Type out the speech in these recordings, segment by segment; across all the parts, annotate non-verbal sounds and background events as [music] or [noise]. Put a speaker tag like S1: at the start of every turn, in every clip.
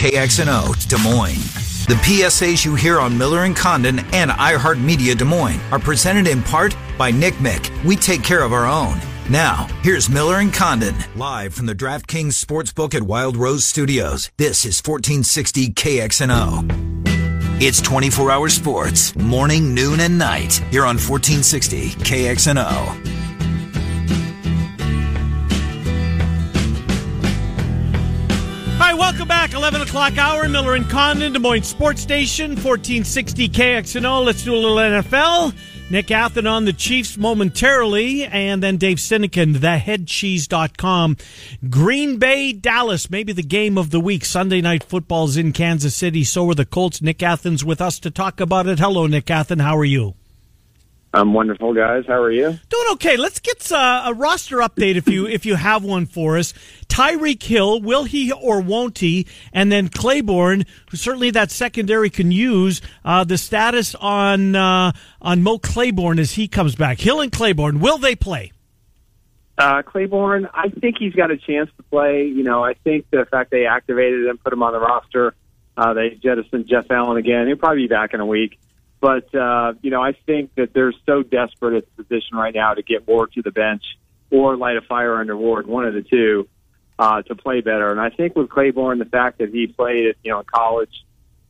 S1: KXNO Des Moines. The PSAs you hear on Miller and Condon and iHeartMedia Des Moines are presented in part by Nick Mick. We take care of our own. Now, here's Miller and Condon, live from the DraftKings Sportsbook at Wild Rose Studios. This is 1460 KXNO. It's 24 hour sports, morning, noon, and night, here on 1460 KXNO.
S2: Welcome back. 11 o'clock hour, Miller and Condon, Des Moines Sports Station, 1460 KXNO. Let's do a little NFL. Nick Athan on the Chiefs momentarily, and then Dave Sinekin, theheadcheese.com. Green Bay, Dallas, maybe the game of the week. Sunday night football's in Kansas City. So are the Colts. Nick Athan's with us to talk about it. Hello, Nick Athan. How are you?
S3: I'm wonderful, guys. How are you?
S2: Doing okay. Let's get uh, a roster update if you if you have one for us. Tyreek Hill, will he or won't he? And then Claiborne, who certainly that secondary can use. Uh, the status on uh, on Mo Claiborne as he comes back. Hill and Claiborne, will they play?
S3: Uh, Claiborne, I think he's got a chance to play. You know, I think the fact they activated him, put him on the roster, uh, they jettisoned Jeff Allen again. He'll probably be back in a week. But, uh, you know, I think that they're so desperate at the position right now to get Ward to the bench or light a fire under Ward, one of the two, uh, to play better. And I think with Claiborne, the fact that he played you know, in college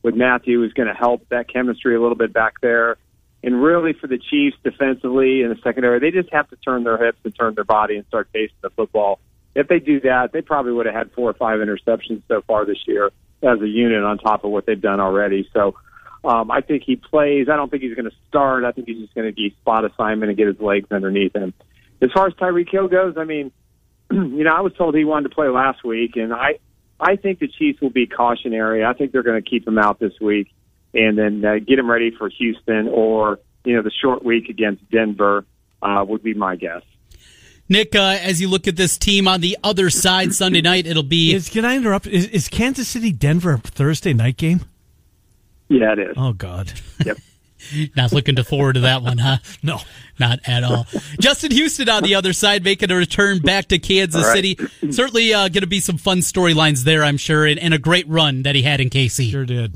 S3: with Mathieu is going to help that chemistry a little bit back there. And really for the Chiefs defensively in the secondary, they just have to turn their hips and turn their body and start facing the football. If they do that, they probably would have had four or five interceptions so far this year as a unit on top of what they've done already. So, um, I think he plays. I don't think he's going to start. I think he's just going to be spot assignment and get his legs underneath him. As far as Tyreek Hill goes, I mean, [clears throat] you know, I was told he wanted to play last week, and I, I think the Chiefs will be cautionary. I think they're going to keep him out this week, and then uh, get him ready for Houston or you know the short week against Denver uh, would be my guess.
S4: Nick, uh, as you look at this team on the other side Sunday night, it'll be.
S2: Is, can I interrupt? Is, is Kansas City Denver a Thursday night game?
S3: Yeah, it is.
S2: Oh God.
S3: Yep. [laughs]
S4: Not looking to forward to that one, huh? [laughs]
S2: No,
S4: not at all. Justin Houston on the other side, making a return back to Kansas
S3: right.
S4: City. [clears throat] Certainly uh, going to be some fun storylines there, I'm sure, and, and, a great run that he had in KC.
S2: Sure did.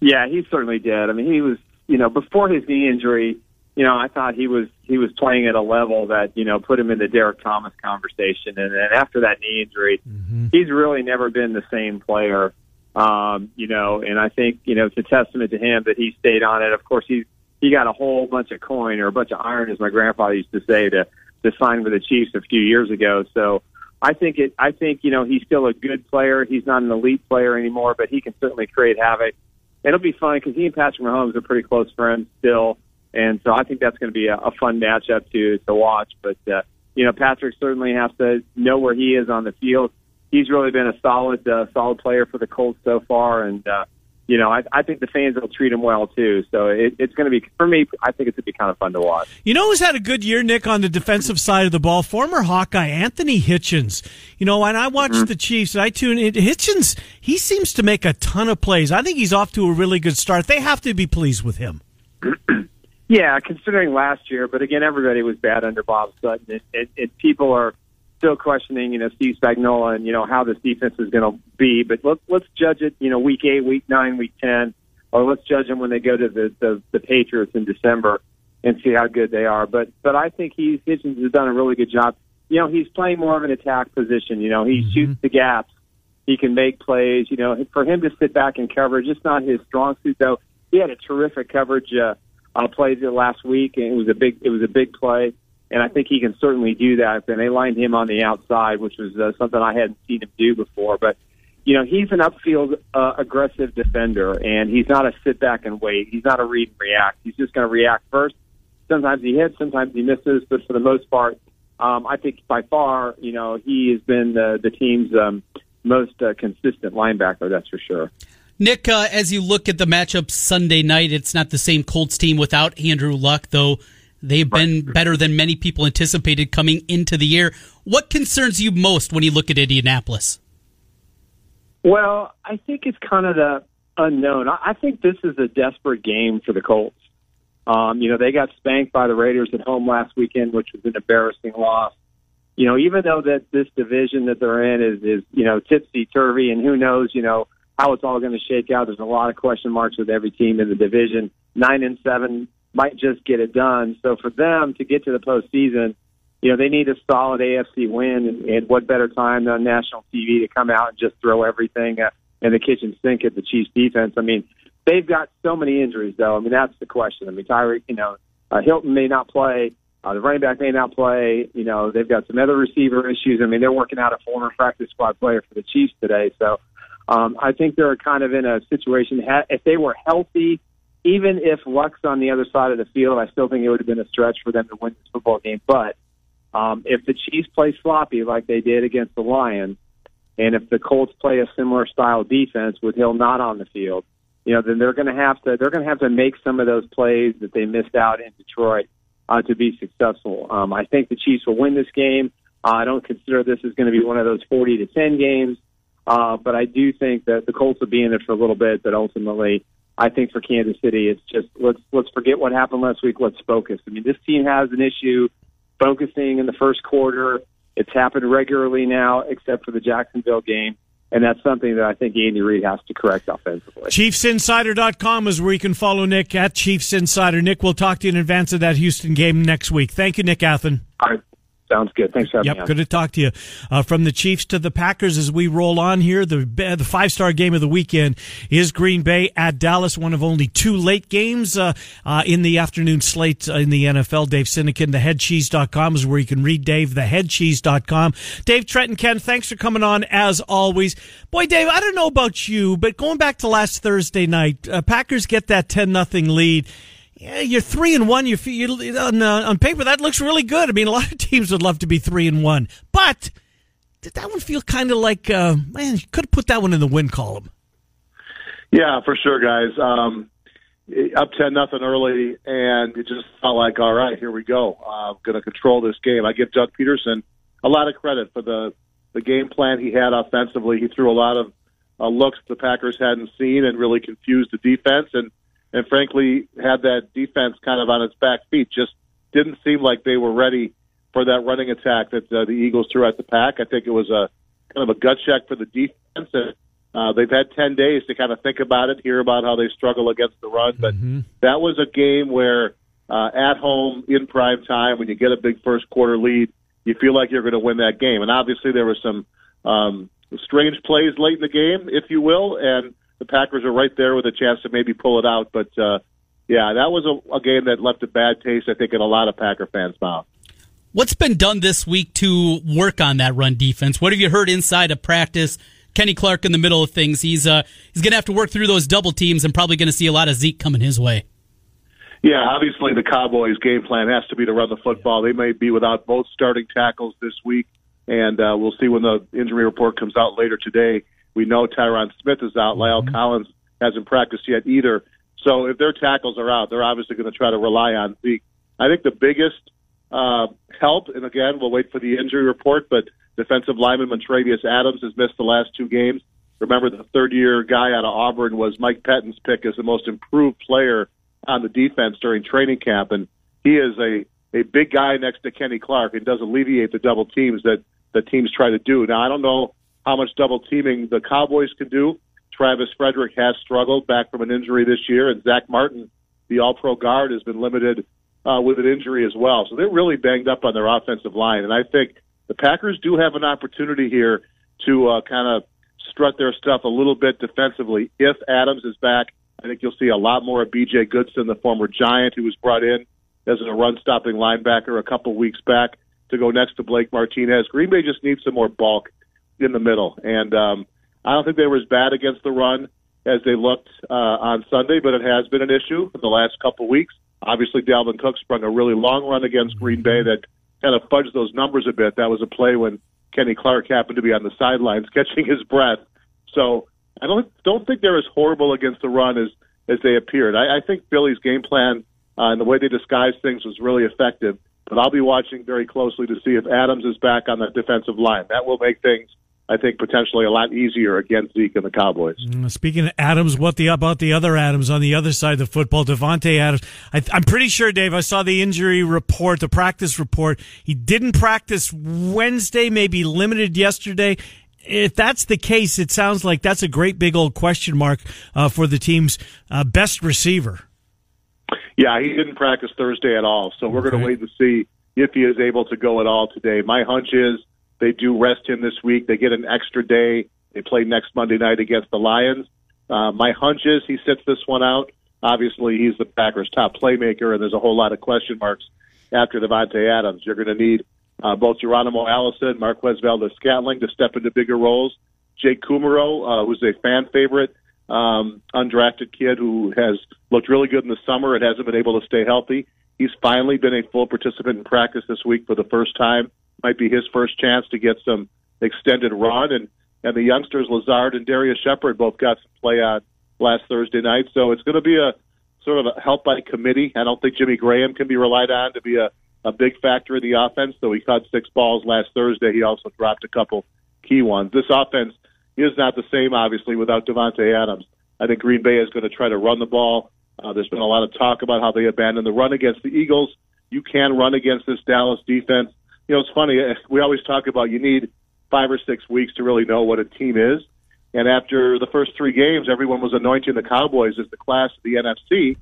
S3: Yeah, he certainly did. I mean, he was, you know, before his knee injury, you know, I thought he was he was playing at a level that you know put him in the Derrick Thomas conversation, and then after that knee injury, mm-hmm. he's really never been the same player. Um, you know, and I think, you know, it's a testament to him that he stayed on it. Of course, he, he got a whole bunch of coin or a bunch of iron, as my grandfather used to say, to, to sign with the Chiefs a few years ago. So I think it, I think, you know, he's still a good player. He's not an elite player anymore, but he can certainly create havoc. It'll be fun because he and Patrick Mahomes are pretty close friends still. And so I think that's going to be a, a fun matchup to, to watch. But, uh, you know, Patrick certainly has to know where he is on the field he's really been a solid, uh, solid player for the Colts so far, and uh, you know, I, I think the fans will treat him well too. So it, it's going to be for me. I think it's going to be kind of fun to watch.
S2: You know, who's had a good year, Nick, on the defensive side of the ball? Former Hawkeye Anthony Hitchens. You know, when I watch mm-hmm. the Chiefs, And I tune in. Hitchens, he seems to make a ton of plays. I think he's off to a really good start. They have to be pleased with him. [clears throat]
S3: yeah, considering last year, but again, everybody was bad under Bob Sutton, and, and, and people are still questioning, you know, Steve Spagnuolo and you know how this defense is going to be. But let's let's judge it, you know, week eight, week nine, week ten, or let's judge them when they go to the the, the Patriots in December and see how good they are. But but I think he's Hitchens has done a really good job. You know, he's playing more of an attack position. You know, he mm-hmm. shoots the gaps. He can make plays. You know, for him to sit back in coverage, it's not his strong suit. Though he had a terrific coverage uh, uh, play last week, and it was a big it was a big play and I think he can certainly do that. And they lined him on the outside, which was uh, something I hadn't seen him do before. But you know, he's an upfield uh, aggressive defender, and he's not a sit back and wait. He's not a read and react. He's just going to react first. Sometimes he hits, sometimes he misses, but for the most part, um, I think by far, you know, he has been the, the team's um, most uh, consistent linebacker. That's for sure.
S4: Nick, uh, as you look at the matchup Sunday night, it's not the same Colts team without Andrew Luck, though They've been better than many people anticipated coming into the year. What concerns you most when you look at Indianapolis?
S3: Well, I think it's kind of the unknown. I think this is a desperate game for the Colts. Um, you know, they got spanked by the Raiders at home last weekend, which was an embarrassing loss. you know, even though that this division that they're in is is you know tipsy turvy, and who knows, you know, how it's all going to shake out. There's a lot of question marks with every team in the division. Nine and seven might just get it done. So for them to get to the postseason, you know, they need a solid AFC win, and, and what better time than on national TV to come out and just throw everything uh, in the kitchen sink at the Chiefs defense. I mean, they've got so many injuries, though. I mean, that's the question. I mean, Tyreek, you know, uh, Hilton may not play. Uh, the running back may not play. You know, they've got some other receiver issues. I mean, they're working out a former practice squad player for the Chiefs today. So um, I think they're kind of in a situation. If they were healthy, even if Luck's on the other side of the field, I still think it would have been a stretch for them to win this football game. But um, if the Chiefs play sloppy like they did against the Lions, and if the Colts play a similar style defense with Hill not on the field, you know, then they're going to have to they're going to have to make some of those plays that they missed out in Detroit uh, to be successful. Um, I think the Chiefs will win this game. Uh, I don't consider this is going to be one of those forty to ten games, uh, but I do think that the Colts will be in it for a little bit. But ultimately, I think for Kansas City, it's just let's let's forget what happened last week. Let's focus. I mean, this team has an issue focusing in the first quarter. It's happened regularly now, except for the Jacksonville game. And that's something that I think Andy Reid has to correct offensively.
S2: ChiefsInsider.com is where you can follow Nick at Chiefs Insider. Nick, we'll talk to you in advance of that Houston game next week. Thank you, Nick Athan.
S3: All right. Sounds good. Thanks for having
S2: yep,
S3: me. Yep,
S2: good to talk to you. Uh, from the Chiefs to the Packers as we roll on here, the the five star game of the weekend is Green Bay at Dallas, one of only two late games uh, uh, in the afternoon slate in the NFL. Dave Sinekin, theheadcheese.com is where you can read Dave, theheadcheese.com. Dave Trenton Ken, thanks for coming on as always. Boy, Dave, I don't know about you, but going back to last Thursday night, uh, Packers get that 10 nothing lead yeah, you're three and one. You're, you're on, uh, on paper that looks really good. I mean, a lot of [laughs] teams would love to be three and one, but did that one feel kind of like uh, man? You could have put that one in the win column.
S5: Yeah, for sure, guys. Um, up ten nothing early, and it just felt like, all right, here we go. I'm uh, going to control this game. I give Doug Pederson a lot of credit for the the game plan he had offensively. He threw a lot of uh, looks the Packers hadn't seen and really confused the defense and and frankly had that defense kind of on its back feet. Just didn't seem like they were ready for that running attack that uh, the Eagles threw at the pack. I think it was a kind of a gut check for the defense. And, uh, they've had 10 days to kind of think about it, hear about how they struggle against the run. But mm-hmm. that was a game where uh, at home in prime time, when you get a big first quarter lead, you feel like you're going to win that game. And obviously there were some um, strange plays late in the game, if you will, and the Packers are right there with a chance to maybe pull it out. But uh, yeah, that was a, a game that left a bad taste, I think, in a lot of Packer fans' mouth.
S4: What's been done this week to work on that run defense? What have you heard inside of practice? Kenny Clark in the middle of things. He's uh, he's going to have to work through those double teams and probably going to see a lot of Zeke coming his way.
S5: Yeah, obviously the Cowboys' game plan has to be to run the football. They may be without both starting tackles this week, and uh, we'll see when the injury report comes out later today. We know Tyron Smith is out. La'el mm-hmm. Collins hasn't practiced yet either. So if their tackles are out, they're obviously going to try to rely on Zeke. I think the biggest uh, help, and again, we'll wait for the injury report, but defensive lineman Montravius Adams has missed the last two games. Remember, the third year guy out of Auburn was Mike Pettine's pick as the most improved player on the defense during training camp, and he is a, a big guy next to Kenny Clark and does alleviate the double teams that, that teams try to do. Now, I don't know how much double teaming the Cowboys can do. Travis Frederick has struggled back from an injury this year, and Zack Martin, the All Pro guard, has been limited uh, with an injury as well. So they're really banged up on their offensive line, and I think the Packers do have an opportunity here to uh, kind of strut their stuff a little bit defensively. If Adams is back, I think you'll see a lot more of B.J. Goodson, the former Giant, who was brought in as a run-stopping linebacker a couple weeks back to go next to Blake Martinez. Green Bay just needs some more bulk in the middle. And um, I don't think they were as bad against the run as they looked uh, on Sunday, but it has been an issue in the last couple of weeks. Obviously, Dalvin Cook sprung a really long run against Green Bay that kind of fudged those numbers a bit. That was a play when Kenny Clark happened to be on the sidelines [laughs] catching his breath. So I don't don't think they're as horrible against the run as as they appeared. I, I think Billy's game plan uh, and the way they disguised things was really effective. But I'll be watching very closely to see if Adams is back on the defensive line. That will make things I think potentially a lot easier against Zeke and the Cowboys.
S2: Mm, speaking of Adams, what the about the other Adams on the other side of the football? Davante Adams. I, am pretty sure, Dave. I saw the injury report, the practice report. He didn't practice Wednesday, maybe limited yesterday. If that's the case, it sounds like that's a great big old question mark uh, for the team's uh, best receiver.
S5: Yeah, he didn't practice Thursday at all, so we're okay. going to wait and see if he is able to go at all today. My hunch is they do rest him this week. They get an extra day. They play next Monday night against the Lions. Uh, my hunch is he sits this one out. Obviously, he's the Packers' top playmaker, and there's a whole lot of question marks after Davante Adams. You're going to need uh, both Geronimo Allison, Marquez Valdes-Scantling to step into bigger roles. Jake Kumerow, uh, who's a fan favorite, um, undrafted kid who has looked really good in the summer and hasn't been able to stay healthy. He's finally been a full participant in practice this week for the first time might be his first chance to get some extended run. And and the youngsters Lazard and Darius Shepherd both got some play on last Thursday night. So it's going to be a sort of a help by committee. I don't think Jimmy Graham can be relied on to be a a big factor in the offense. Though he caught six balls last Thursday, he also dropped a couple key ones. This offense is not the same, obviously, without Davante Adams. I think Green Bay is going to try to run the ball. Uh, there's been a lot of talk about how they abandoned the run against the Eagles. You can run against this Dallas defense you know, it's funny. Uh, we always talk about you need five or six weeks to really know what a team is. And after the first three games, everyone was anointing the Cowboys as the class of the NFC.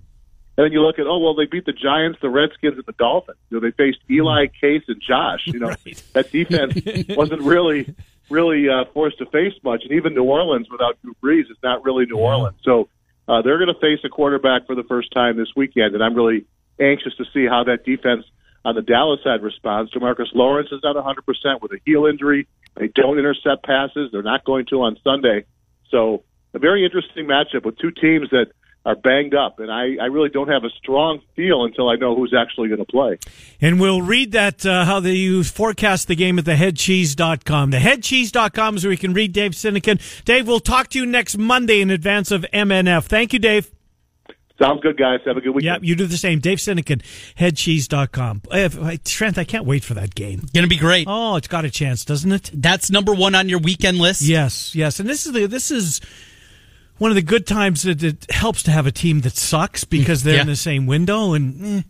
S5: And then you look at, oh, well, they beat the Giants, the Redskins, and the Dolphins. You know, they faced Eli, Case, and Josh. You know, [laughs] right. that defense [laughs] wasn't really, really uh, forced to face much. And even New Orleans without Drew Brees is not really New Orleans. So uh, they're going to face a quarterback for the first time this weekend. And I'm really anxious to see how that defense on the Dallas side responds. Demarcus Lawrence is not 100% with a heel injury. They don't intercept passes. They're not going to on Sunday. So a very interesting matchup with two teams that are banged up, and I, I really don't have a strong feel until I know who's actually going to play.
S2: And we'll read that, uh, how they forecast the game at theheadcheese.com. Theheadcheese.com is where you can read Dave Sinekin. Dave, we'll talk to you next Monday in advance of MNF. Thank you, Dave.
S5: Sounds good, guys. Have a good weekend.
S2: Yeah, you do the same. Dave Sinekin, headcheese.com. Trent, I can't wait for that game.
S4: Going to be great.
S2: Oh, it's got a chance, doesn't it?
S4: That's number one on your weekend list.
S2: Yes, yes. And this is the, this is one of the good times that it helps to have a team that sucks because they're yeah. in the same window. And eh,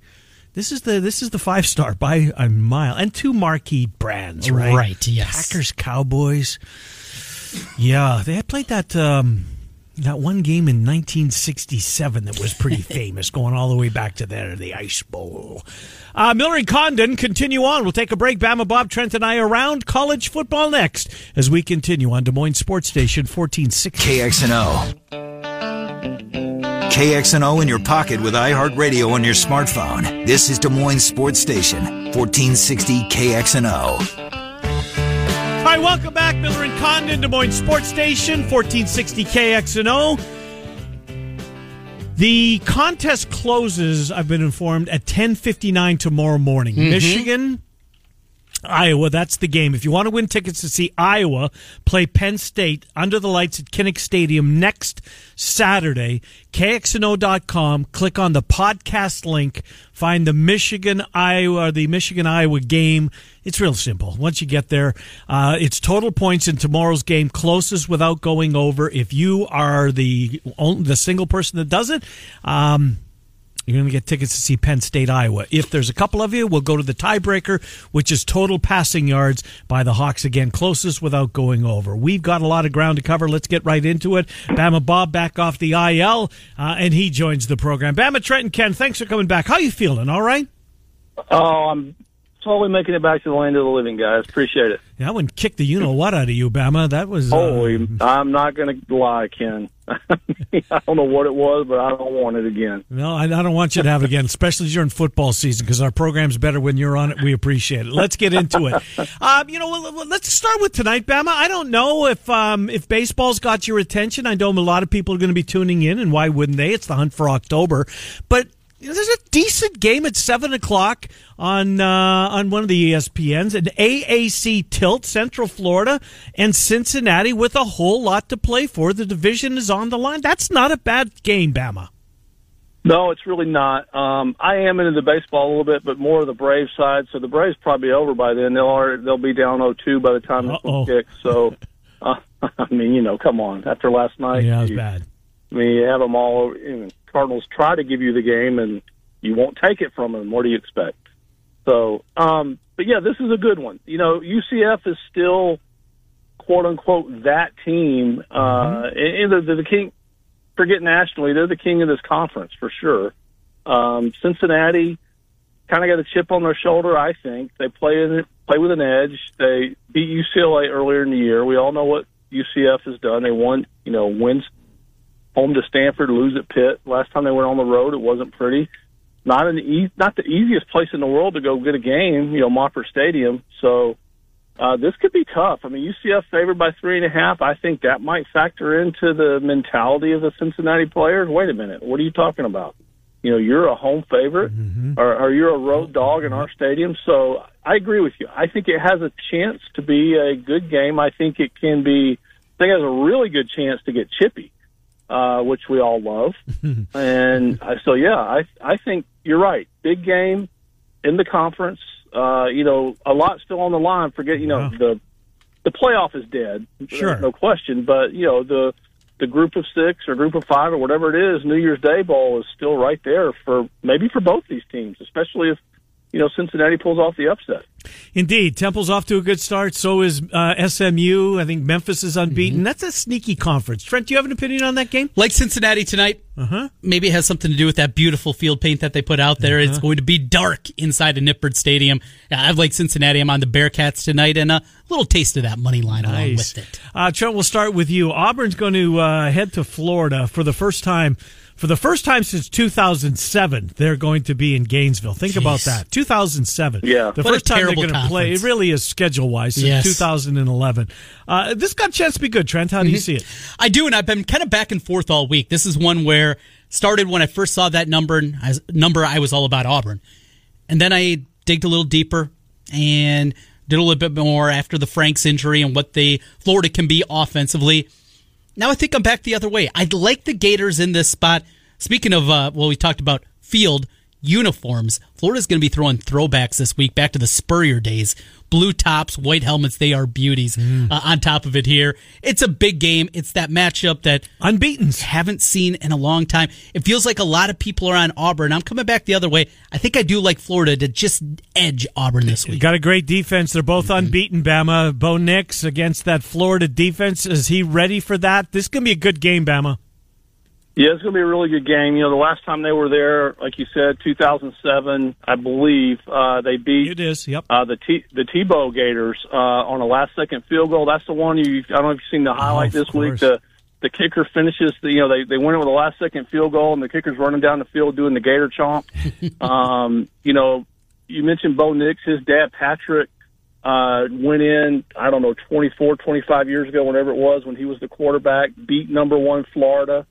S2: this is the this is the five star by a mile and two marquee brands, right?
S4: Right. Yes.
S2: Packers, Cowboys. Yeah, they had played that. Um, that one game in 1967 that was pretty [laughs] famous, going all the way back to there, the Ice Bowl. Uh, Miller and Condon continue on. We'll take a break. Bama Bob, Trent, and I around college football next as we continue on Des Moines Sports Station 1460.
S1: KXNO. KXNO in your pocket with iHeartRadio on your smartphone. This is Des Moines Sports Station 1460 KXNO
S2: right, welcome back. Miller and Condon, Des Moines Sports Station, 1460 KXNO. The contest closes, I've been informed, at 10.59 tomorrow morning. Mm-hmm. Michigan Iowa, that's the game. If you want to win tickets to see Iowa play Penn State under the lights at Kinnick Stadium next Saturday, KXNO.com, click on the podcast link, find the Michigan Iowa, the Michigan Iowa game. It's real simple. Once you get there, uh, it's total points in tomorrow's game, closest without going over. If you are the only, the single person that does it, um, you're going to get tickets to see Penn State, Iowa. If there's a couple of you, we'll go to the tiebreaker, which is total passing yards by the Hawks again, closest without going over. We've got a lot of ground to cover. Let's get right into it. Bama Bob back off the IL, uh, and he joins the program. Bama Trent and Ken, thanks for coming back. How you feeling? All right?
S6: Oh, I'm slowly making it back to the land of the living, guys. Appreciate it.
S2: Yeah, I wouldn't kick the you know what out of you, Bama. That was.
S6: Holy, uh, I'm not going to lie, Ken. [laughs] I don't know what it was, but I don't want it again.
S2: No, I, I don't want you to have it again, especially during football season, because our program's better when you're on it. We appreciate it. Let's get into it. [laughs] Um, you know, let's start with tonight, Bama. I don't know if um, if baseball's got your attention. I know a lot of people are going to be tuning in, and why wouldn't they? It's the hunt for October. But there's a decent game at seven o'clock on uh, on one of the ESPNs, an AAC tilt, Central Florida and Cincinnati, with a whole lot to play for. The division is on the line. That's not a bad game, Bama.
S6: No, it's really not. Um, I am into the baseball a little bit, but more of the Brave side. So the Braves probably over by then. They'll are, they'll be down 0-2 by the time this one kicks. So Uh, [laughs] I mean, you know, come on. After last night,
S2: Yeah, it was
S6: you,
S2: bad.
S6: I mean, you have them all. over- You know, Cardinals try to give you the game, and you won't take it from them. What do you expect? So, um, but yeah, this is a good one. You know, UCF is still quote unquote that team. Uh, and they're, they're the king. Forget nationally, they're the king of this conference for sure. Um, Cincinnati kind of got a chip on their shoulder. I think they play in play with an edge. They beat UCLA earlier in the year. We all know what UCF has done. They won, you know, wins home to Stanford, lose at Pitt. Last time they went on the road, it wasn't pretty. Not an e- not the easiest place in the world to go get a game, you know, Moffett Stadium. So uh, this could be tough. I mean, UCF favored by three and a half. I think that might factor into the mentality of the Cincinnati players. Wait a minute, what are you talking about? You know, you're a home favorite, or, or you're a road dog in our stadium. So I agree with you. I think it has a chance to be a good game. I think it can be. I think it has a really good chance to get chippy, uh, which we all love. [laughs] and uh, so, yeah, I I think you're right. Big game in the conference. Uh, you know, a lot still on the line. Forget, you know,
S2: Yeah.
S6: the the playoff is dead.
S2: Sure.
S6: No question. But you know, the the group of six or group of five or whatever it is, New Year's Day bowl is still right there for maybe for both these teams, especially if you know Cincinnati pulls off the upset.
S2: Indeed, Temple's off to a good start. So is uh, SMU. I think Memphis is unbeaten. That's a sneaky conference. Trent, do you have an opinion on that game?
S4: Like Cincinnati tonight,
S2: Uh-huh.
S4: maybe it has something to do with that beautiful field paint that they put out there. It's going to be dark inside of Nippert Stadium. I've like Cincinnati. I'm on the Bearcats tonight, and a little taste of that money line along with it.
S2: Uh, Trent, we'll start with you. Auburn's going to uh, head to Florida for the first time. For the first time since 2007, they're going to be in Gainesville. Think about that. 2007.
S6: Yeah.
S2: The
S4: What
S2: first time they're going to play. It really is schedule wise since
S4: Yes.
S2: 2011. Uh, this got a chance to be good, Trent. How do
S4: Mm-hmm.
S2: you see it?
S4: I do, and I've been kind of back and forth all week. This is one where started when I first saw that number. And I, number I was all about Auburn, and then I digged a little deeper and did a little bit more after the Franks injury and what the Florida can be offensively. Now I think I'm back the other way. I'd like the Gators in this spot. Speaking of, uh, well, we talked about field uniforms. Florida's going to be throwing throwbacks this week back to the Spurrier days. Blue tops, white helmets, they are beauties. Uh, on top of it here, it's a big game. It's that matchup that
S2: Unbeaten.
S4: haven't seen in a long time. It feels like a lot of people are on Auburn. I'm coming back the other way. I think I do like Florida to just edge Auburn this week.
S2: Got a great defense. They're both
S4: Mm-hmm.
S2: unbeaten, Bama. Bo Nix against that Florida defense. Is he ready for that? This is going to be a good game, Bama.
S6: Yeah, it's going to be a really good game. You know, the last time they were there, like you said, 2007, I believe, uh, they beat
S2: It is. Yep.
S6: uh, the T the Tebow Gators uh, on a last second field goal. That's the one you. I don't know if you've seen the highlight
S2: Oh,
S6: this week. The the kicker finishes. The, you know, they they win it with a last second field goal, and the kicker's running down the field doing the Gator chomp. [laughs] um, you know, you mentioned Bo Nix. His dad Patrick uh, went in. I don't know, 24, 25 years ago, whenever it was, when he was the quarterback, beat number one Florida.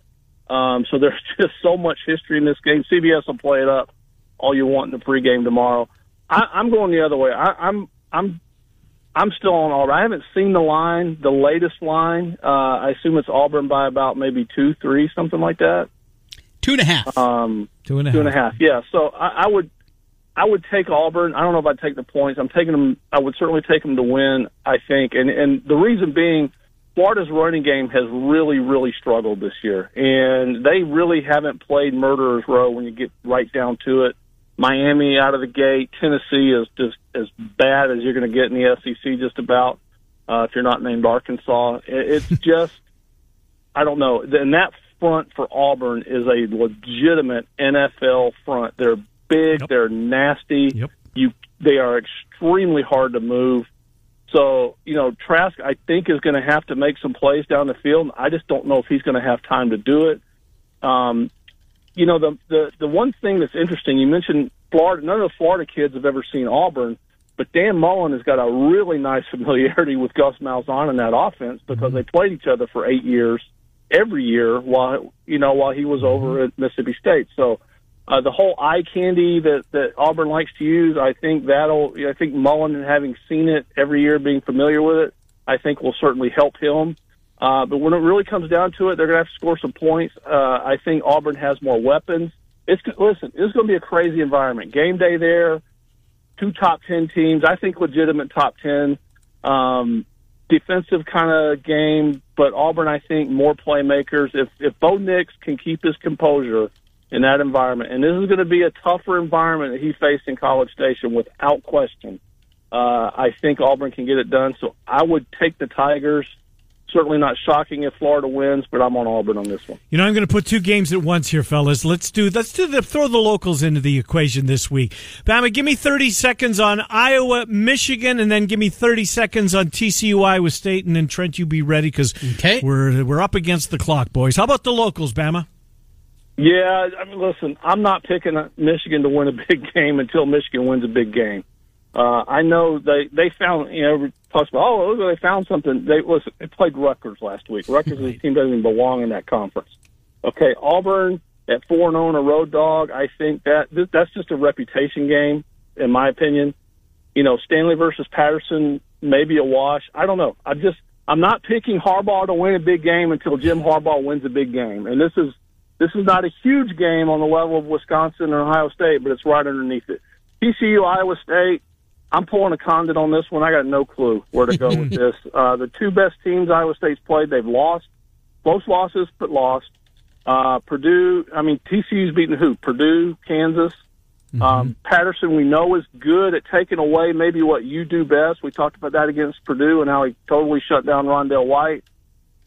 S6: Um, so there's [laughs] just so much history in this game. CBS will play it up all you want in the pregame tomorrow. I, I'm going the other way. I, I'm I'm I'm still on Auburn. I haven't seen the line, the latest line. Uh, I assume it's Auburn by about maybe two, three, something like that.
S4: Two and a half.
S6: Um,
S2: Two and a
S6: two and a
S2: half.
S6: half. Yeah. So I, I would I would take Auburn. I don't know if I'd take the points. I'm taking them. I would certainly take them to win. I think, and and the reason being. Florida's running game has really, really struggled this year, and they really haven't played murderer's row when you get right down to it. Miami out of the gate, Tennessee is just as bad as you're going to get in the SEC, just about. Uh, if you're not named Arkansas, it's [laughs] just I don't know. And that front for Auburn is a legitimate NFL front. They're big,
S2: Yep.
S6: they're nasty.
S2: Yep.
S6: You, they are extremely hard to move. So, you know, Trask, I think, is going to have to make some plays down the field. I just don't know if he's going to have time to do it. Um, you know, the, the the one thing that's interesting, you mentioned Florida. None of the Florida kids have ever seen Auburn, but Dan Mullen has got a really nice [laughs] familiarity with Gus Malzahn in that offense because they played each other for eight years, every year while you know while he was over at Mississippi State. So uh, the whole eye candy that that Auburn likes to use, I think that'll. I think Mullen, having seen it every year, being familiar with it, I think will certainly help him. Uh, but when it really comes down to it, they're going to have to score some points. Uh, I think Auburn has more weapons. It's listen, it's going to be a crazy environment. Game day there, two top ten teams. I think legitimate top ten. Um, defensive kind of game, but Auburn, I think, more playmakers. If if Bo Nix can keep his composure in that environment, and this is going to be a tougher environment that he faced in College Station without question. Uh, I think Auburn can get it done. So I would take the Tigers certainly not shocking if Florida wins, but I'm on Auburn on this one.
S2: You know, I'm going to put two games at once here, fellas. Let's do let's do the throw the locals into the equation this week. Bama, give me 30 seconds on Iowa, Michigan, and then give me 30 seconds on TCU, Iowa State, and then Trent, you be ready because
S4: okay.
S2: we're we're up against the clock, boys. How about the locals, Bama?
S6: Yeah, I mean, listen, I'm not picking Michigan to win a [laughs] big game until Michigan wins a big game. Uh, I know they they found you know possible. Oh, they found something. They listen. They played Rutgers last week. Rutgers right. team doesn't even belong in that conference. Okay, Auburn at four and zero oh a road dog. I think that that's just a reputation game, in my opinion. You know, Stanley versus Patterson, maybe a wash. I don't know. I just I'm not picking Harbaugh to win a big game until Jim Harbaugh wins a big game, and this is this is not a huge game on the level of Wisconsin or Ohio State, but it's right underneath it. TCU, Iowa State. I'm pulling a Condon on this one. I got no clue where to go with [laughs] this. Uh, the two best teams Iowa State's played, they've lost. Close losses, but lost. Uh, Purdue, I mean, TCU's beaten who? Purdue, Kansas. Mm-hmm. Um, Patterson, we know is good at taking away maybe what you do best. We talked about that against Purdue and how he totally shut down Rondell White.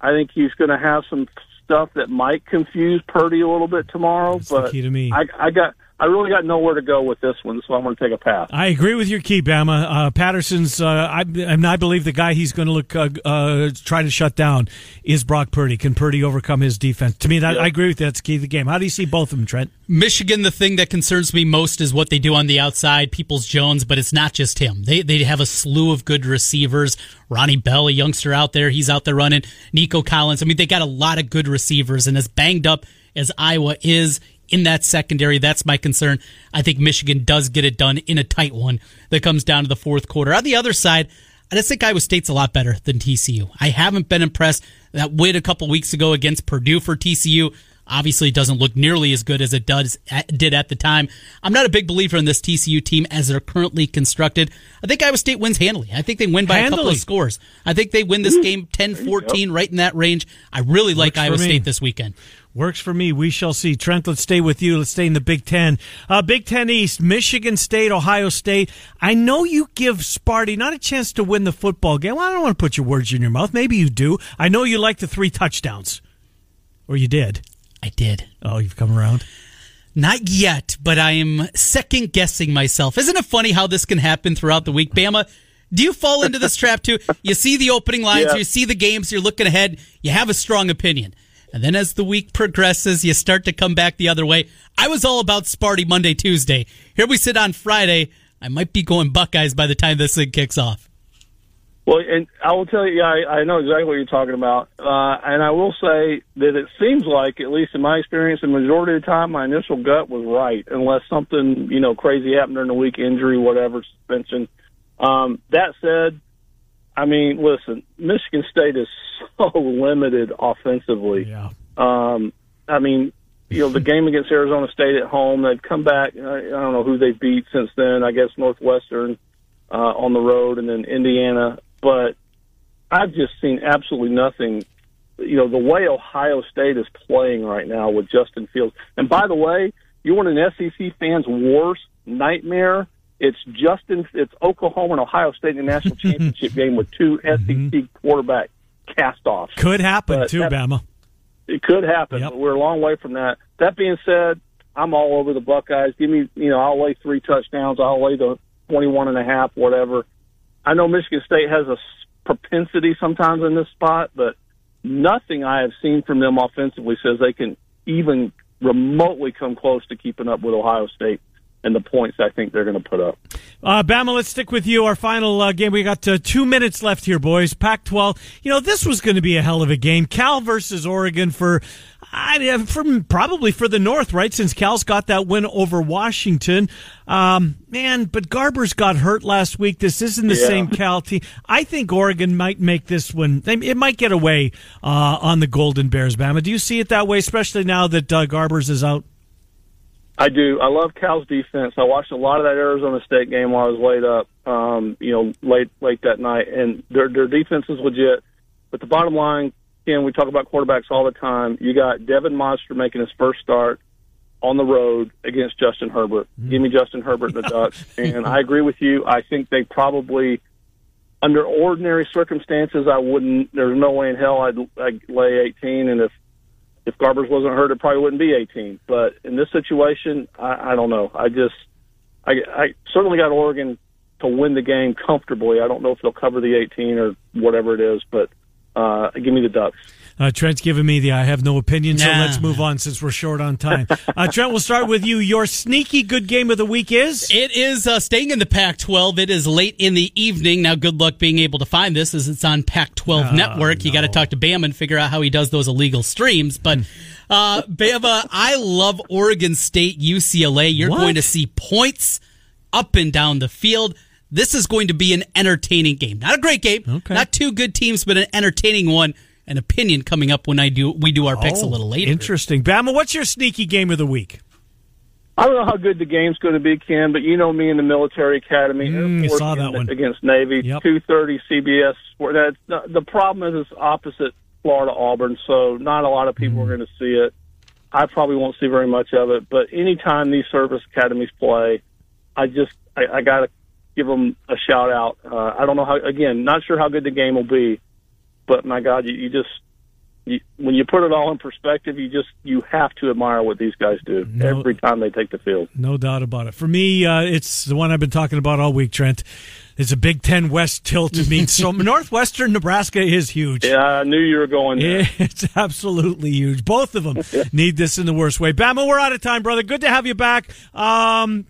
S6: I think he's going to have some stuff that might confuse Purdy a little bit tomorrow.
S2: That's
S6: but
S2: key to me.
S6: I, I got I really got nowhere to go with this one, so I'm going to take a pass.
S2: I agree with your key, Bama. Uh, Patterson's, uh, I, and I believe the guy he's going to look uh, uh, try to shut down is Brock Purdy. Can Purdy overcome his defense? To me, that, yeah. I agree with that. That's key to the game. How do you see both of them, Trent?
S4: Michigan, the thing that concerns me most is what they do on the outside. Peoples Jones, but it's not just him. They they have a slew of good receivers. Ronnie Bell, a youngster out there, he's out there running. Nico Collins. I mean, they got a lot of good receivers, and as banged up as Iowa is, in that secondary. That's my concern. I think Michigan does get it done in a tight one that comes down to the fourth quarter. On the other side, I just think Iowa State's a lot better than TCU. I haven't been impressed. That win a couple weeks ago against Purdue for TCU obviously doesn't look nearly as good as it does did at the time. I'm not a big believer in this TCU team as they're currently constructed. I think Iowa State wins handily. I think they win by handily. a couple of scores. I think they win this game 10-14 right in that range. I really like Works Iowa State this weekend.
S2: Works for me. We shall see. Trent, let's stay with you. Let's stay in the Big Ten. Uh, Big Ten East, Michigan State, Ohio State. I know you give Sparty not a chance to win the football game. Well, I don't want to put your words in your mouth. Maybe you do. I know you like the three touchdowns. Or you did.
S4: I did.
S2: Oh, you've come around?
S4: Not yet, but I am second guessing myself. Isn't it funny how this can happen throughout the week? Bama, do you fall into this trap too? You see the opening lines, [laughs] yeah. you see the games, you're looking ahead, you have a strong opinion. And then as the week progresses, you start to come back the other way. I was all about Sparty Monday, Tuesday. Here we sit on Friday. I might be going Buckeyes by the time this thing kicks off.
S6: Well, and I will tell you, I, I know exactly what you're talking about. Uh, and I will say that it seems like, at least in my experience, the majority of the time, my initial gut was right, unless something, you know, crazy happened during the week, injury, whatever, suspension. Um, that said, I mean, listen, Michigan State is so [laughs] limited offensively.
S2: Yeah.
S6: Um, I mean, you know, the game against Arizona State at home, they've come back. I, I don't know who they've beat since then. I guess Northwestern uh, on the road, and then Indiana. But I've just seen absolutely nothing. You know, the way Ohio State is playing right now with Justin Fields. And by the way, you want an SEC fan's worst nightmare? It's Justin. It's Oklahoma and Ohio State in the national [laughs] championship game with 2 mm-hmm. SEC quarterback cast-offs.
S2: Could happen but too, that, Bama.
S6: It could happen. Yep. But we're a long way from that. That being said, I'm all over the Buckeyes. Give me, you know, I'll lay three touchdowns. I'll lay the 21 and a half, whatever. I know Michigan State has a propensity sometimes in this spot, but nothing I have seen from them offensively says they can even remotely come close to keeping up with Ohio State and the points I think they're going to put up.
S2: Uh, Bama, let's stick with you. Our final uh, game. We got uh, two minutes left here, boys. Pac 12. You know, this was going to be a hell of a game. Cal versus Oregon for, I, for probably for the North, right? Since Cal's got that win over Washington. Um, man, but Garbers got hurt last week. This isn't the yeah. same Cal team. I think Oregon might make this one. It might get away uh, on the Golden Bears, Bama. Do you see it that way, especially now that uh, Garbers is out?
S6: I do. I love Cal's defense. I watched a lot of that Arizona State game while I was laid up. Um, you know, late late that night, and their their defense is legit. But the bottom line, Ken, we talk about quarterbacks all the time. You got Devon Modster making his first start on the road against Justin Herbert. Mm-hmm. Give me Justin Herbert and the Ducks. [laughs] and I agree with you. I think they probably, under ordinary circumstances, I wouldn't. There's no way in hell I'd, I'd lay 18. And if if Garbers wasn't hurt, it probably wouldn't be 18. But in this situation, I, I don't know. I just, I, I certainly got Oregon to win the game comfortably. I don't know if they'll cover the 18 or whatever it is, but uh, give me the Ducks.
S2: Uh, Trent's giving me the I have no opinion, so let's move on since we're short on time. Uh, Trent, we'll start with you. Your sneaky good game of the week is?
S4: It is uh, staying in the Pac 12. It is late in the evening. Now, good luck being able to find this as it's on Pac 12 oh, Network. No. You got to talk to Bam and figure out how he does those illegal streams. But, uh, Bama, I love Oregon State UCLA. You're what? going to see points up and down the field. This is going to be an entertaining game. Not a great game. Okay. Not two good teams, but an entertaining one an opinion coming up when I do we do our picks a oh, little later.
S2: Interesting. Bama, what's your sneaky game of the week?
S6: I don't know how good the game's going to be, Ken, but you know me in the military academy.
S2: Mm, saw that one.
S6: against Navy. Yep. Two thirty CBS. That the problem is it's opposite Florida Auburn, so not a lot of people mm. are going to see it. I probably won't see very much of it, but anytime these service academies play, I just I, I got to give them a shout out. Uh, I don't know how. Again, not sure how good the game will be, but my God, you, you just you, when you put it all in perspective, you just you have to admire what these guys do no, every time they take the field.
S2: No doubt about it. For me, uh, it's the one I've been talking about all week, Trent. It's a Big Ten West tilt to me. so [laughs] Northwestern Nebraska is huge.
S6: Yeah, I knew you were going there. [laughs]
S2: It's absolutely huge. Both of them [laughs] need this in the worst way. Bama, we're out of time, brother. Good to have you back. Um,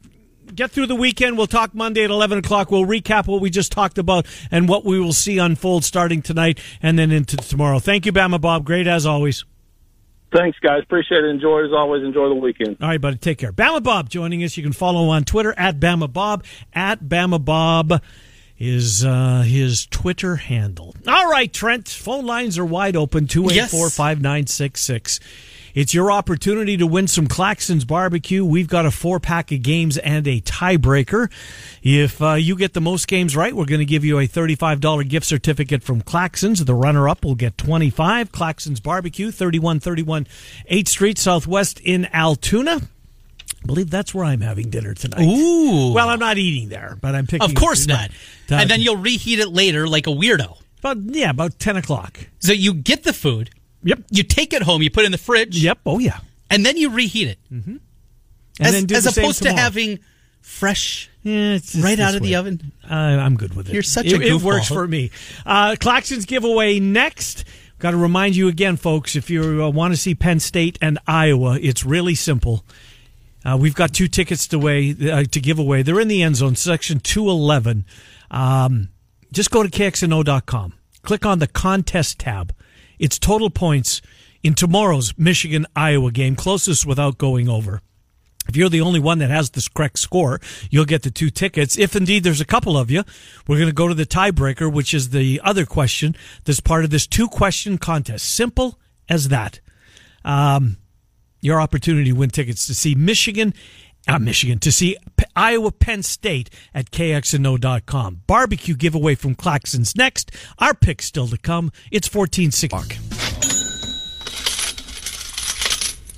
S2: get through the weekend. We'll talk Monday at 11 o'clock. We'll recap what we just talked about and what we will see unfold starting tonight and then into tomorrow. Thank you, Bama Bob. Great as always.
S6: Thanks, guys. Appreciate it. Enjoy as always. Enjoy the weekend.
S2: All right, buddy. Take care. Bama Bob joining us. You can follow on Twitter at Bama Bob at Bama Bob is uh, his Twitter handle. All right, Trent. Phone lines are wide open. Two eight four five nine six six. It's your opportunity to win some Claxons barbecue. We've got a four pack of games and a tiebreaker. If uh, you get the most games right, we're going to give you a $35 gift certificate from Claxons. The runner up will get 25. Claxons barbecue, 3131 8th Street Southwest in Altoona. I believe that's where I'm having dinner tonight.
S4: Ooh.
S2: Well, I'm not eating there, but I'm picking.
S4: Of course not. and then you'll reheat it later like a weirdo.
S2: About yeah, about ten o'clock.
S4: So you get the food,
S2: Yep.
S4: You take it home, you put it in the fridge.
S2: Yep. Oh yeah.
S4: And then you reheat it.
S2: Mm-hmm.
S4: As, as opposed to having fresh yeah, right out of way. the oven.
S2: Uh, I'm good with it.
S4: You're such
S2: it,
S4: a goofball.
S2: It works for me. Uh, Claxons giveaway next. Got to remind you again, folks, if you uh, want to see Penn State and Iowa, it's really simple. Uh, we've got two tickets to, away, uh, to give away. They're in the end zone, section 211. Um, just go to kxno.com. Click on the contest tab its total points in tomorrow's Michigan Iowa game, closest without going over. If you're the only one that has this correct score, you'll get the two tickets. If indeed there's a couple of you, we're going to go to the tiebreaker, which is the other question that's part of this two question contest. Simple as that. Um, your opportunity to win tickets to see Michigan uh, Michigan to see P- Iowa Penn State at kxno.com. Barbecue giveaway from Claxons next. Our pick still to come. It's 1460.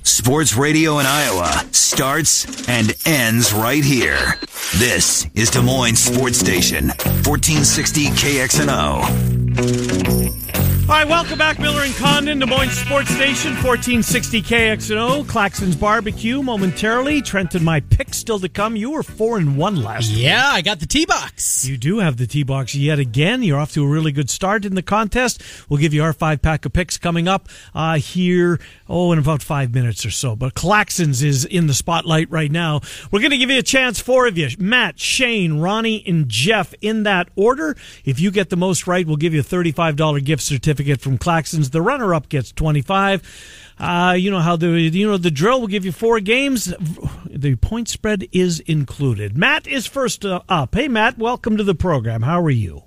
S1: Sports radio in Iowa starts and ends right here. This is Des Moines Sports Station, 1460 KXNO.
S2: All right, welcome back, Miller and Condon, Des Moines Sports Station, 1460 KXNO, Claxon's Barbecue. Momentarily, Trent and my pick still to come. You were four and one last.
S4: Yeah, I got the T box.
S2: You do have the T box yet again. You're off to a really good start in the contest. We'll give you our five pack of picks coming up uh, here. Oh, in about five minutes or so. But Claxons is in the spotlight right now. We're going to give you a chance, four of you: Matt, Shane, Ronnie, and Jeff, in that order. If you get the most right, we'll give you a thirty-five dollar gift certificate certificate from Claxons. The runner up gets 25. Uh, you know how the you know the drill will give you four games. The point spread is included. Matt is first uh, up. Hey Matt, welcome to the program. How are you?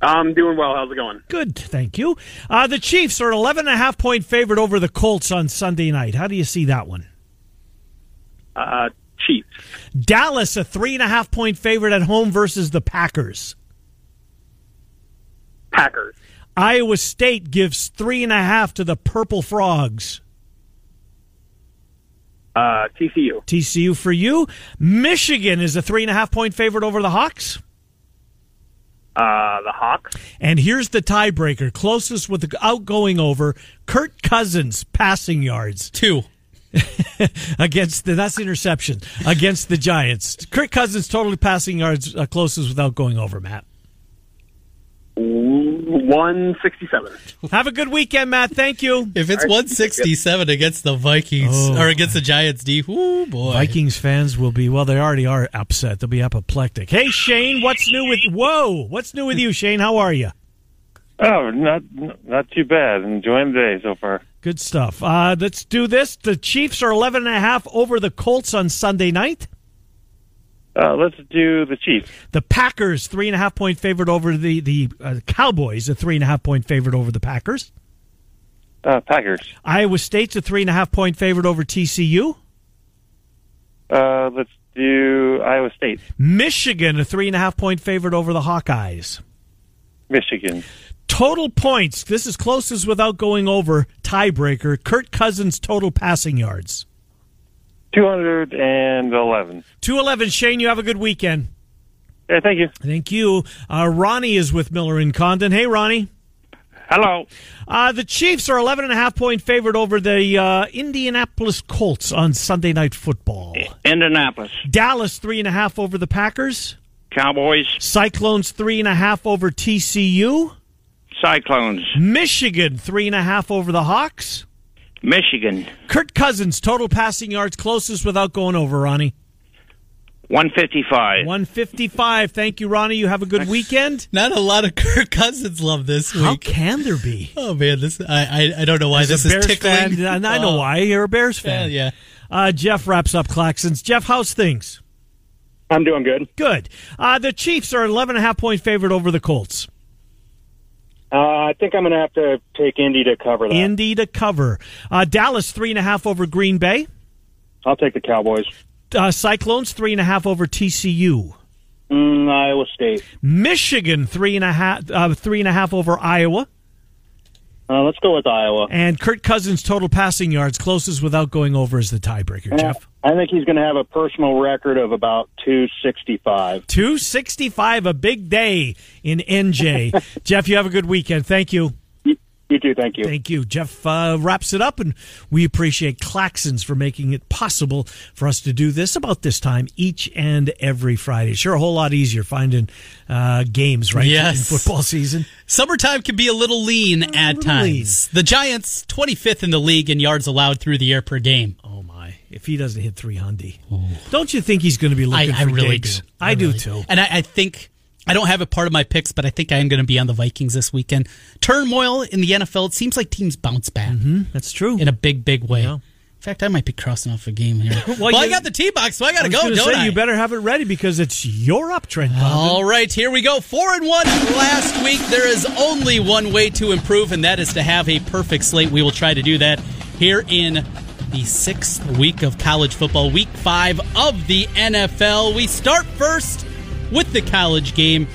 S7: I'm doing well. How's it going?
S2: Good, thank you. Uh, the Chiefs are 11 and a half point favorite over the Colts on Sunday night. How do you see that one?
S7: Uh, Chiefs.
S2: Dallas, a three and a half point favorite at home versus the Packers.
S7: Packers.
S2: Iowa State gives three and a half to the Purple Frogs.
S7: Uh, TCU.
S2: TCU for you. Michigan is a three and a half point favorite over the Hawks.
S7: Uh, the Hawks.
S2: And here's the tiebreaker closest with the outgoing over Kirk Cousins passing yards.
S4: Two. [laughs]
S2: against the that's interception against the Giants. Kirk Cousins totally passing yards uh, closest without going over, Matt.
S7: 167.
S2: Have a good weekend, Matt. Thank you.
S4: If it's 167 against the Vikings
S2: Oh.
S4: or against the Giants D, oh boy.
S2: Vikings fans will be well. They already are upset. They'll be apoplectic. Hey Shane, what's new with? Whoa, what's new with you, Shane? How are you?
S8: Oh, not not too bad. Enjoying the day so far.
S2: Good stuff. Uh, let's do this. The Chiefs are 11 and a half over the Colts on Sunday night.
S8: Uh, let's do the Chiefs.
S2: The Packers three and a half point favorite over the the uh, Cowboys. A three and a half point favorite over the Packers.
S8: Uh, Packers.
S2: Iowa State's a three and a half point favorite over TCU.
S8: Uh, let's do Iowa State.
S2: Michigan a three and a half point favorite over the Hawkeyes.
S8: Michigan.
S2: Total points. This is closest without going over. Tiebreaker. Kirk Cousins total passing yards.
S8: 211.
S2: 211. Shane, you have a good weekend.
S8: Yeah, thank you.
S2: Thank you. Uh, Ronnie is with Miller and Condon. Hey, Ronnie.
S8: Hello.
S2: Uh, the Chiefs are 11 and a half point favorite over the uh, Indianapolis Colts on Sunday Night Football.
S9: Indianapolis.
S2: Dallas three and a half over the Packers.
S9: Cowboys.
S2: Cyclones three and a half over TCU.
S9: Cyclones.
S2: Michigan three and a half over the Hawks.
S9: Michigan.
S2: Kirk Cousins total passing yards closest without going over. Ronnie
S9: 155.
S2: 155. Thank you, Ronnie. You have a good weekend.
S4: Not a lot of [laughs] Kirk Cousins love this week.
S2: How can there be?
S4: Oh man, this I I, I don't know why
S2: As
S4: this
S2: a
S4: is
S2: Bears
S4: tickling.
S2: fan, and I know
S4: Oh,
S2: why. You're a Bears fan.
S4: Yeah, yeah.
S2: Uh, Jeff wraps up Claxons. Jeff, how's things?
S7: I'm doing good.
S2: Good. Uh, the Chiefs are 11 and a half point favorite over the Colts.
S7: Uh, I think I'm going to have to take Indy to cover that.
S2: Indy to cover. Uh, Dallas three and a half over Green Bay.
S7: I'll take the Cowboys.
S2: Uh, Cyclones three and a half over TCU.
S7: Mm, Iowa State.
S2: Michigan three and a half uh, three and a half over Iowa.
S7: Uh, let's go with Iowa.
S2: And Kirk Cousins total passing yards closest without going over is the tiebreaker. Jeff
S7: I think he's going to have a personal record of about 265.
S2: two sixty five, a big day in NJ. [laughs] Jeff, you have a good weekend. Thank you.
S7: You too. Thank you.
S2: Thank you. Jeff uh, wraps it up, and we appreciate Claxons for making it possible for us to do this about this time each and every Friday. Sure, a whole lot easier finding uh, games, right?
S4: Yes.
S2: In football season.
S4: Summertime can be a little lean at
S2: little
S4: times. The Giants, 25th in the league in yards allowed through the air per game.
S2: If he doesn't hit 300, don't you think he's going to be looking
S4: I
S2: for
S4: really
S2: gigs?
S4: do.
S2: I, do
S4: really
S2: too.
S4: And I, I think I don't have it part of my picks, but I think I am going to be on the Vikings this weekend. Turmoil in the NFL. It seems like teams bounce back mm-hmm.
S2: That's true.
S4: in a big, big way.
S2: Yeah.
S4: In fact, I might be crossing off a game here. [laughs] well,
S2: Well,
S4: I
S2: you-
S4: got the T box, so I got to go, don't
S2: say,
S4: I?
S2: You better have it ready because it's your uptrend. Condon.
S4: All right, here we go. Four and one last week. There is only one way to improve, and that is to have a perfect slate. We will try to do that here in the sixth week of college football, week five of the NFL. We start first with the college game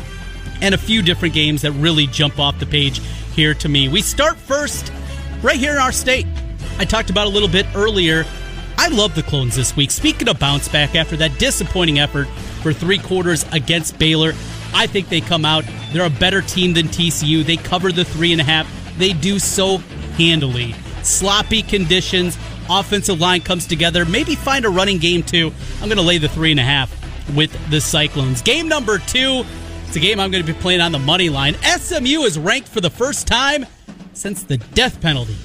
S4: and a few different games that really jump off the page here to me. We start first right here in our state. I talked about a little bit earlier. I love the clones this week. Speaking of bounce back after that disappointing effort for three quarters against Baylor, I think they come out. They're a better team than TCU. They cover the three and a half. They do so handily. Sloppy conditions. Offensive line comes together. Maybe find a running game too. I'm going to lay the three and a half with the Cyclones. Game number two. It's a game I'm going to be playing on the money line. SMU is ranked for the first time since the death penalty.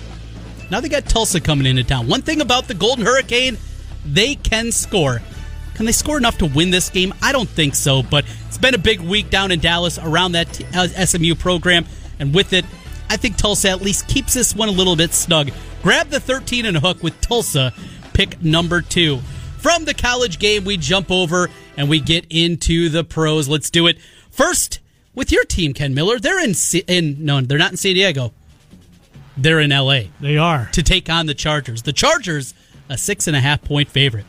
S4: Now they got Tulsa coming into town. One thing about the Golden Hurricane, they can score. Can they score enough to win this game? I don't think so, but it's been a big week down in Dallas around that uh, SMU program, and with it, I think Tulsa at least keeps this one a little bit snug. Grab the 13 and a hook with Tulsa, pick number two. From the college game, we jump over and we get into the pros. Let's do it. First, with your team, Ken Miller, they're in, in no, they're not in San Diego. They're in LA
S2: They are.
S4: to take on the Chargers. The Chargers, a six and a half point favorite.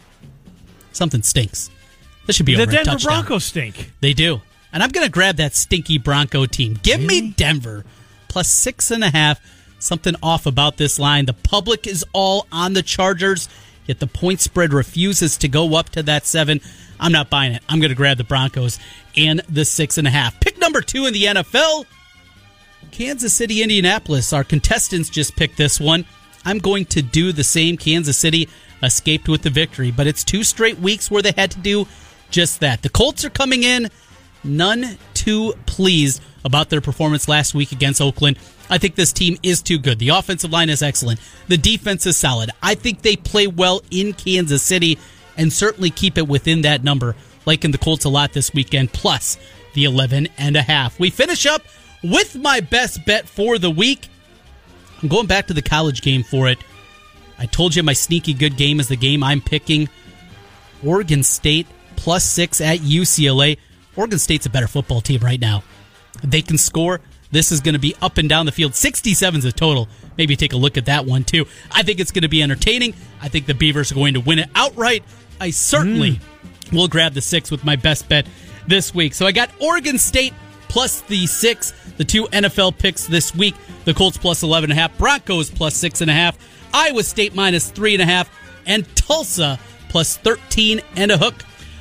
S4: something stinks. This should be
S2: The Denver. Broncos stink.
S4: They do. And I'm going to grab that stinky Bronco team. Give me Denver plus six and a half. Something off about this line. The public is all on the Chargers, yet the point spread refuses to go up to that seven. I'm not buying it. I'm going to grab the Broncos and the six and a half. Pick number two in the NFL Kansas City, Indianapolis. Our contestants just picked this one. I'm going to do the same. Kansas City escaped with the victory, but it's two straight weeks where they had to do just that. The Colts are coming in none too pleased about their performance last week against Oakland. I think this team is too good. The offensive line is excellent. The defense is solid. I think they play well in Kansas City and certainly keep it within that number, like in the Colts a lot this weekend, plus the 11 and a half. We finish up with my best bet for the week. I'm going back to the college game for it. I told you my sneaky good game is the game I'm picking. Oregon State plus six at UCLA. Oregon State's a better football team right now. They can score. This is going to be up and down the field. 67 is a total. Maybe take a look at that one too. I think it's going to be entertaining. I think the Beavers are going to win it outright. I certainly hmm. will grab the six with my best bet this week. So I got Oregon State plus the six, the two NFL picks this week. The Colts plus 11 and a half, Broncos plus six and a half, Iowa State minus three and a half, and Tulsa plus 13 and a hook.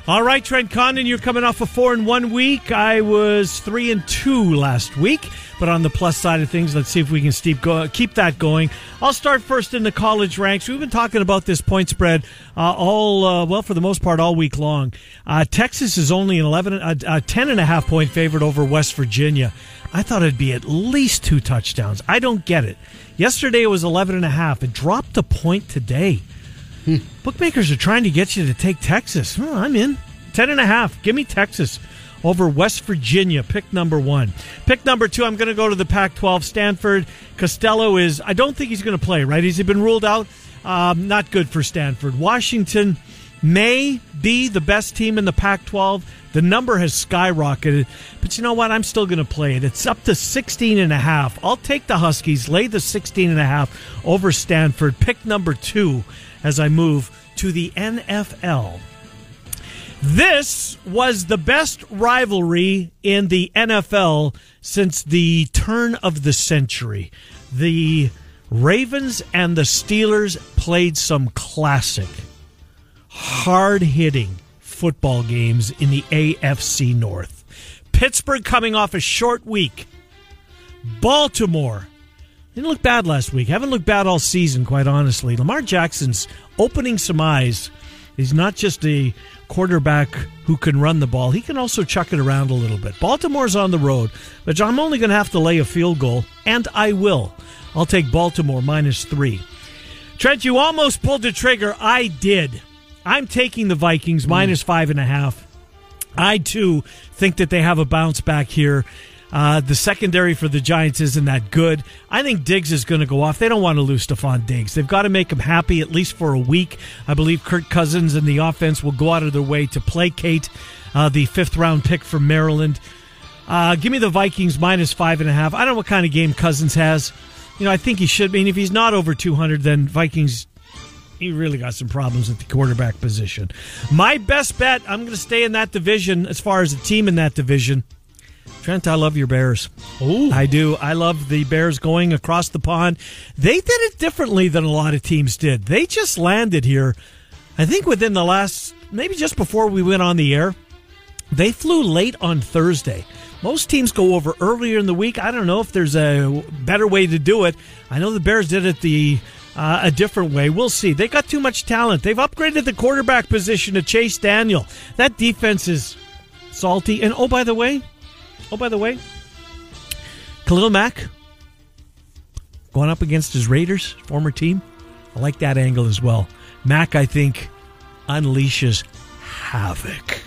S2: All right, Trent Condon, you're coming off a four in one week. I was three and two last week, but on the plus side of things, let's see if we can keep, that going. I'll start first in the college ranks. We've been talking about this point spread uh, all, uh, well, for the most part, all week long. Uh, Texas is only an 11, a, a 10 and a half point favorite over West Virginia. I thought it'd be at least two touchdowns. I don't get it. Yesterday it was 11 and a half. It dropped a point today. Bookmakers are trying to get you to take Texas. Oh, I'm in. Ten and a half. Give me Texas over West Virginia. Pick number one. Pick number two. I'm going to go to the Pac-12. Stanford. Costello is. I don't think he's going to play. Right? He's he been ruled out? Um, not good for Stanford. Washington may be the best team in the Pac-12. The number has skyrocketed, but you know what? I'm still going to play it. It's up to 16 and a half. I'll take the Huskies. Lay the 16 and a half over Stanford. Pick number two as I move to the NFL. This was the best rivalry in the NFL since the turn of the century. The Ravens and the Steelers played some classic, hard hitting football games in the AFC North. Pittsburgh coming off a short week. Baltimore didn't look bad last week. Haven't looked bad all season, quite honestly. Lamar Jackson's opening some eyes. He's not just a quarterback who can run the ball, he can also chuck it around a little bit. Baltimore's on the road, but I'm only going to have to lay a field goal, and I will. I'll take Baltimore minus three. Trent, you almost pulled the trigger. I did. I'm taking the Vikings minus five and a half. I too think that they have a bounce back here. Uh, the secondary for the Giants isn't that good. I think Diggs is going to go off. They don't want to lose Stefon Diggs. They've got to make him happy at least for a week. I believe Kirk Cousins and the offense will go out of their way to placate uh, the fifth round pick from Maryland. Uh, give me the Vikings minus five and a half. I don't know what kind of game Cousins has. You know, I think he should be. And if he's not over 200, then Vikings he really got some problems at the quarterback position. My best bet, I'm going to stay in that division as far as the team in that division. Trent, I love your Bears.
S4: Oh,
S2: I do. I love the Bears going across the pond. They did it differently than a lot of teams did. They just landed here, I think within the last, maybe just before we went on the air. They flew late on Thursday. Most teams go over earlier in the week. I don't know if there's a better way to do it. I know the Bears did it the uh, a different way. We'll see. They got too much talent. They've upgraded the quarterback position to Chase Daniel. That defense is salty. And oh, by the way, oh, by the way, Khalil Mack going up against his Raiders, former team. I like that angle as well. Mack, I think, unleashes havoc.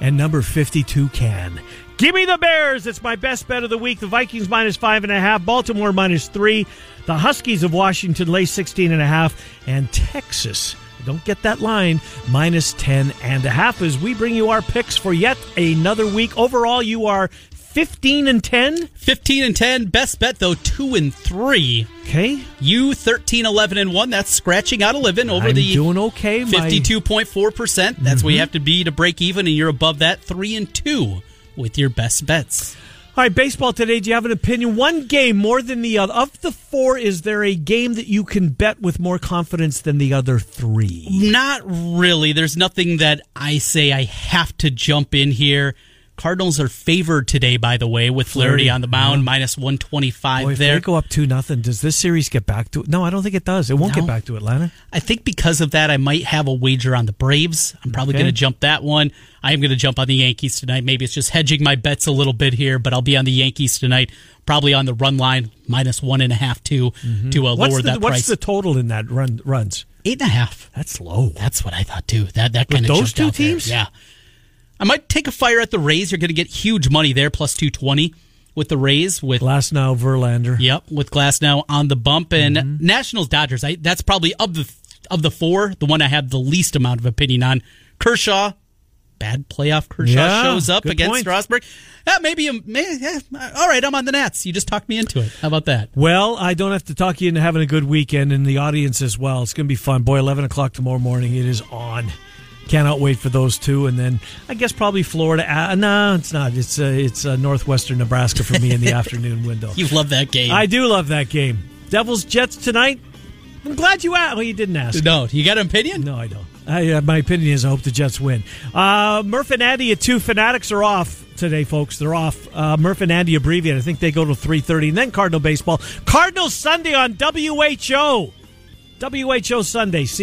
S2: And number 52 can. Give me the Bears. It's my best bet of the week. The Vikings minus five and a half. Baltimore minus three. The Huskies of Washington lay 16 and a half. And Texas, don't get that line, minus 10 and a half as we bring you our picks for yet another week. Overall, you are 15 and 10.
S4: 15 and 10. Best bet, though, 2 and 3.
S2: Okay.
S4: You 13, 11 and 1. That's scratching out a living over
S2: I'm
S4: the
S2: doing okay.
S4: 52.4%. That's where you
S2: Mhm.
S4: have to be to break even, and you're above that 3 and 2 with your best bets.
S2: All right, baseball today. Do you have an opinion? One game more than the other. Of the four, is there a game that you can bet with more confidence than the other three?
S4: Not really. There's nothing that I say I have to jump in here. Cardinals are favored today, by the way, with Flaherty on the mound,
S2: yeah.
S4: minus 125
S2: Boy, if
S4: there.
S2: they go up two nothing, does this series get back to? No, I don't think it does. It won't
S4: No.
S2: get back to Atlanta.
S4: I think because of that, I might have a wager on the Braves. I'm probably
S2: Okay.
S4: going to jump that one. I am going to jump on the Yankees tonight. Maybe it's just hedging my bets a little bit here, but I'll be on the Yankees tonight. Probably on the run line, minus one and a half, two, to uh,
S2: what's
S4: lower
S2: the,
S4: that
S2: what's
S4: price.
S2: the total in that run runs?
S4: Eight and a half.
S2: That's low.
S4: That's what I thought too. That that kind of
S2: those two teams?
S4: Yeah. I might take a fire at the Rays. You're going to get huge money there, plus two twenty with the Rays. With
S2: Glasnow, Verlander.
S4: Yep, with Glasnow on the bump and
S2: Mm-hmm.
S4: Nationals Dodgers. I, that's probably of the of the four, the one I have the least amount of opinion on. Kershaw, bad playoff. Kershaw
S2: Yeah,
S4: shows up against
S2: point.
S4: Strasburg. Yeah, maybe. a- may- yeah, all right, I'm on the Nats. You just talked me into it. How about that?
S2: Well, I don't have to talk you into having a good weekend, and the audience as well. It's going to be fun. Boy, 11 o'clock tomorrow morning. It is on. Cannot wait for those two, and then I guess probably Florida. Uh, no, it's not. It's uh, it's uh, northwestern Nebraska for me in the [laughs] afternoon window.
S4: You love that game.
S2: I do love that game. Devils Jets tonight. I'm glad you asked. Well, you didn't ask.
S4: No, you got an opinion?
S2: No, I don't. I, uh, my opinion is I hope the Jets win. Uh, Murph and Andy at two. Fanatics are off today, folks. They're off. Uh, Murph and Andy abbreviate. I think they go to three thirty, and then Cardinal baseball. Cardinal Sunday on WHO. WHO Sunday. See.